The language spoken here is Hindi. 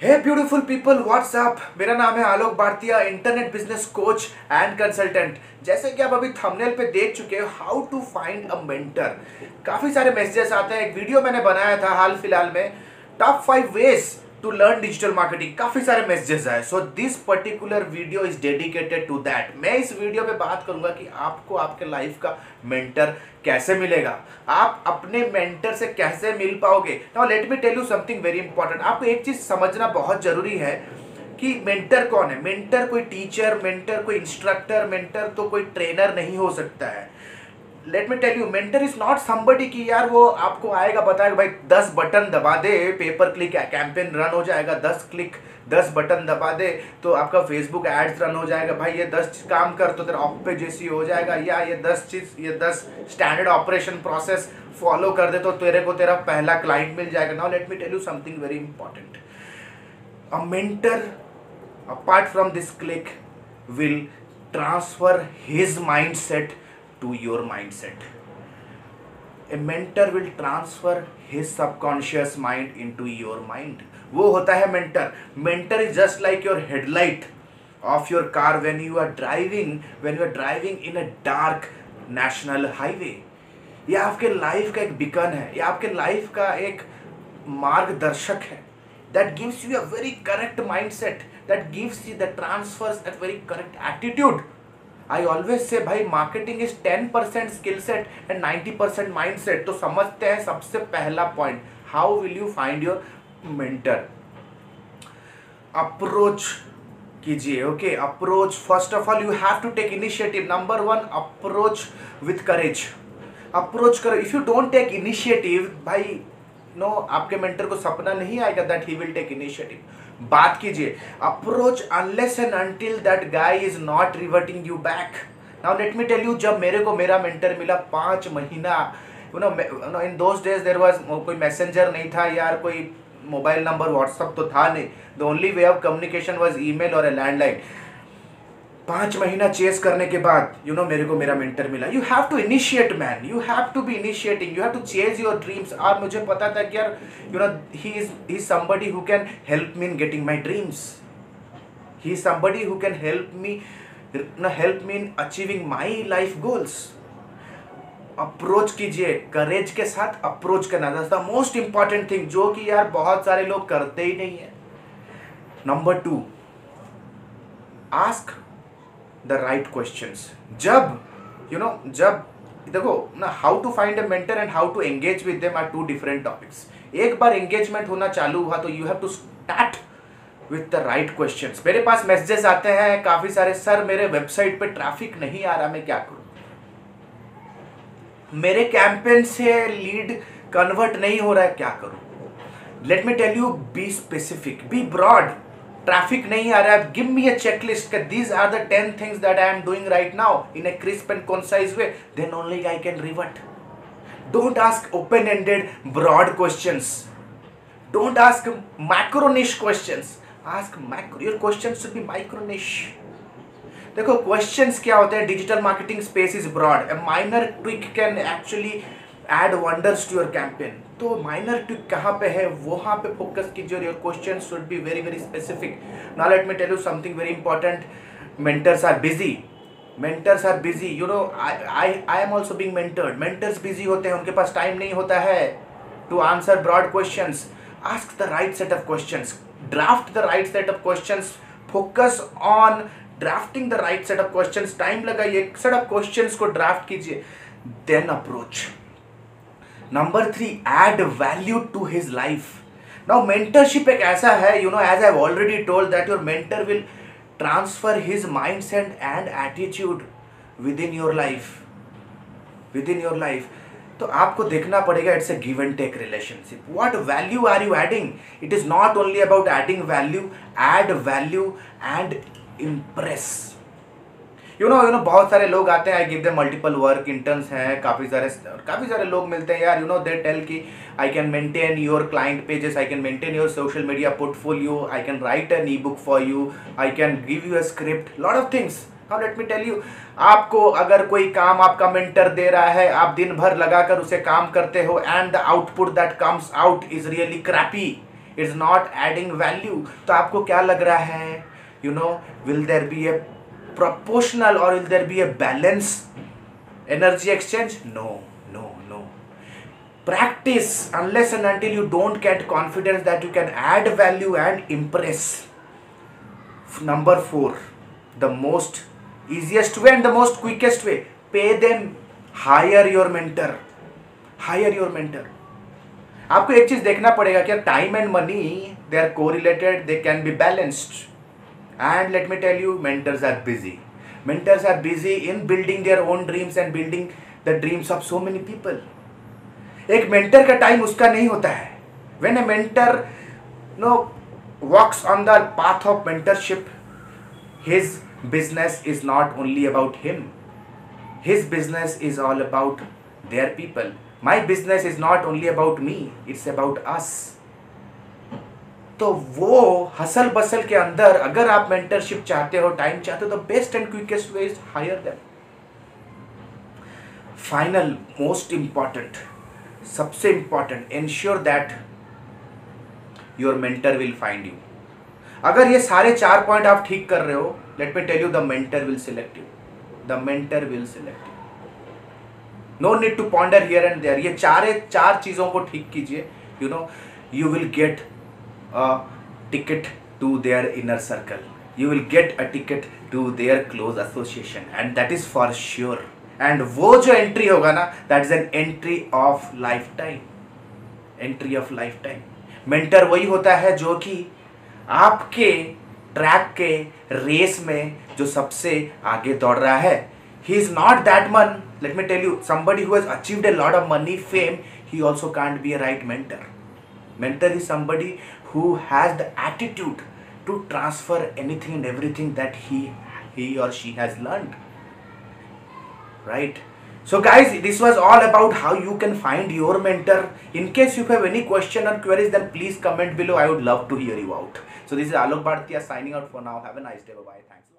हे ब्यूटीफुल पीपल व्हाट्सएप मेरा नाम है Alok Bhartiya internet business coach and consultant जैसे कि आप अभी थंबनेल पे देख चुके हो how to find a mentor काफ़ी सारे मैसेजेस आते हैं। एक वीडियो मैंने बनाया था हाल फ़िलहाल में। Top five ways to learn digital marketing काफ़ी सारे मैसेजेस आए। So this particular video is dedicated to that मैं इस वीडियो में बात करूँगा कि आपको आपके लाइफ का मेंटर कैसे मिलेगा। आप अपने मेंटर से कैसे मिल पाओगे। Now let me tell you something very important आपको एक चीज़ समझना बहुत ज़रूरी है कि मेंटर कौन है? मेंटर कोई टीचर मेंटर कोई इंस्ट्रक्टर मेंटर तो कोई ट्रेनर नहीं हो सकता है। Let me tell you mentor is not somebody की यार वो आपको आएगा, बताएगा, भाई, दस बटन दबा दे pay per click campaign run हो जाएगा, दस क्लिक दस बटन दबा दे तो आपका फेसबुक एड्स रन हो जाएगा। भाई, ये दस काम कर तो तेरा ऑफ़ पे जैसी हो जाएगा, या ये दस चीज़, ये दस स्टैंडर्ड ऑपरेशन प्रोसेस फॉलो कर दे तो तेरे को तेरा पहला क्लाइंट मिल जाएगा। Now let me tell you something very important a mentor apart from this click will transfer his mind set to your mindset. A mentor will transfer his subconscious mind into your mind. वो होता है mentor. Mentor is just like your headlight of your car when you are driving when you are driving in a dark national highway. ये आपके लाइफ का एक बिकन है ये आपके लाइफ का एक मार्गदर्शक है that gives you a very correct mindset that gives you the transfers a very correct attitude I always say भाई marketing is ten percent skill set and ninety percent mind set तो समझते हैं सबसे पहला point how will you find your mentor approach कीजिए okay approach first of all you have to take initiative number one approach with courage approach करो. If you don't take initiative भाई नो, आपके मेंटर को सपना नहीं आएगा that he will take initiative बात कीजिए approach unless and until that guy is not reverting you back now let me tell you जब मेरे को मेरा मेंटर मिला पाँच महीना you know in those days there was कोई मैसेंजर नहीं था यार, कोई मोबाइल नंबर व्हाट्सअप तो था नहीं. The only way of communication was email और ए लैंडलाइन पाँच महीना चेस करने के बाद यू you नो know, मेरे को मेरा मेंटर मिला। You have to initiate man you have to be initiating you have to chase your dreams और मुझे पता था कि यार you know he is he somebody who can help me in getting my dreams he is somebody who can help me help me in achieving my life goals approach कीजिए। करेज के साथ अप्रोच करना। द मोस्ट इंपॉर्टेंट थिंग जो कि यार बहुत सारे लोग करते ही नहीं है। Number two ask the right question जब यू नो जब, देखो, ना how to find a mentor and how to engage with them are two different topics एक बार एंगेजमेंट होना चालू हुआ तो you have to start with the right question मेरे पास मैसेजेस आते हैं, काफ़ी सारे, सर, मेरे वेबसाइट पे ट्रैफ़िक नहीं आ रहा, मैं क्या करूँ? मेरे कैंपेन से लीड कन्वर्ट नहीं हो रहा है, क्या करूँ? Let me tell you be specific be broad traffic नहीं आ रहा है give me a checklist these are the ten things that I am doing right now in a crisp and concise way then only I can revert don't ask open ended broad questions don't ask macro niche questions ask macro your question should be micro niche देखो क्वेश्चंस क्या होते हैं? Digital marketing space is broad a minor tweak can actually add wonders to your campaign तो माइनर ट्विक कहाँ पे है? वहाँ पे फोकस कीजिए your question should be very very specific now let me tell you something very important mentors are busy mentors are busy you know I I am also being mentored mentors busy होते हैं, उनके पास टाइम नहीं होता है to answer broad question ask the right set of question draft the right set of question focus on drafting the right set of question time लगाइए सेट ऑफ़ क्वेश्चन को ड्राफ्ट कीजिए. Then approach number three add value to his life now mentorship एक ऐसा है you know as I already told that your mentor will transfer his mind set and attitude within your life within your life तो आपको देखना पड़ेगा it's a give and take relationship what value are you adding it is not only about adding value add value and impress you know you know बहुत सारे लोग आते हैं I give they multiple work interns हैं, काफ़ी सारे काफ़ी सारे लोग मिलते हैं यार यू नो दे टेल की I can maintain your client pages I can maintain your social media portfolio I can write an ebook for you I can give you a script lot of things how let me tell you आपको अगर कोई काम आपका मेंटर दे रहा है, आप दिन भर लगाकर उसे काम करते हो and the output that comes out is really crappy is not adding value तो आपको क्या लग रहा है? You know will there be a proportional और will there be a balance energy exchange no no no practice unless and until you don't get confidence that you can add value and impress number 4 the most easiest way and the most quickest way pay them hire your mentor hire your mentor आपको एक चीज देखना पड़ेगा कि time and money they are को related they can be balanced and let me tell you mentors are busy mentors are busy in building their own dreams and building the dreams of so many people. एक मेंटर का टाइम उसका नहीं होता है। When a mentor no walks on the path of mentorship his business is not only about him his business is all about their people my business is not only about me it's about us तो वो हसल बसल के अंदर अगर आप मेंटरशिप चाहते हो टाइम चाहते हो तो best and quickest way is hire them final most important सबसे important ensure that your mentor will find you अगर ये सारे चार पॉइंट आप ठीक कर रहे हो let me tell you the mentor will select you the mentor will select you no need to ponder here and there ये चार चार चीज़ों को ठीक कीजिए. You know you will get a ticket to their inner circle you will get a ticket to their close association, and that is for sure. And वो जो एंट्री होगा ना that is an entry of lifetime entry of lifetime mentor वही होता है जो कि आपके ट्रैक के रेस में जो सबसे आगे दौड़ रहा है. He is not that man let me tell you somebody who has achieved a lot of money fame he also can't be a right mentor mentor is somebody who has the attitude to transfer anything and everything that he he or she has learned right? So guys this was all about how you can find your mentor. In case you have any question or queries then please comment below. I would love to hear you out. So this is alok bhartia signing out for now. Have a nice day. Bye bye thanks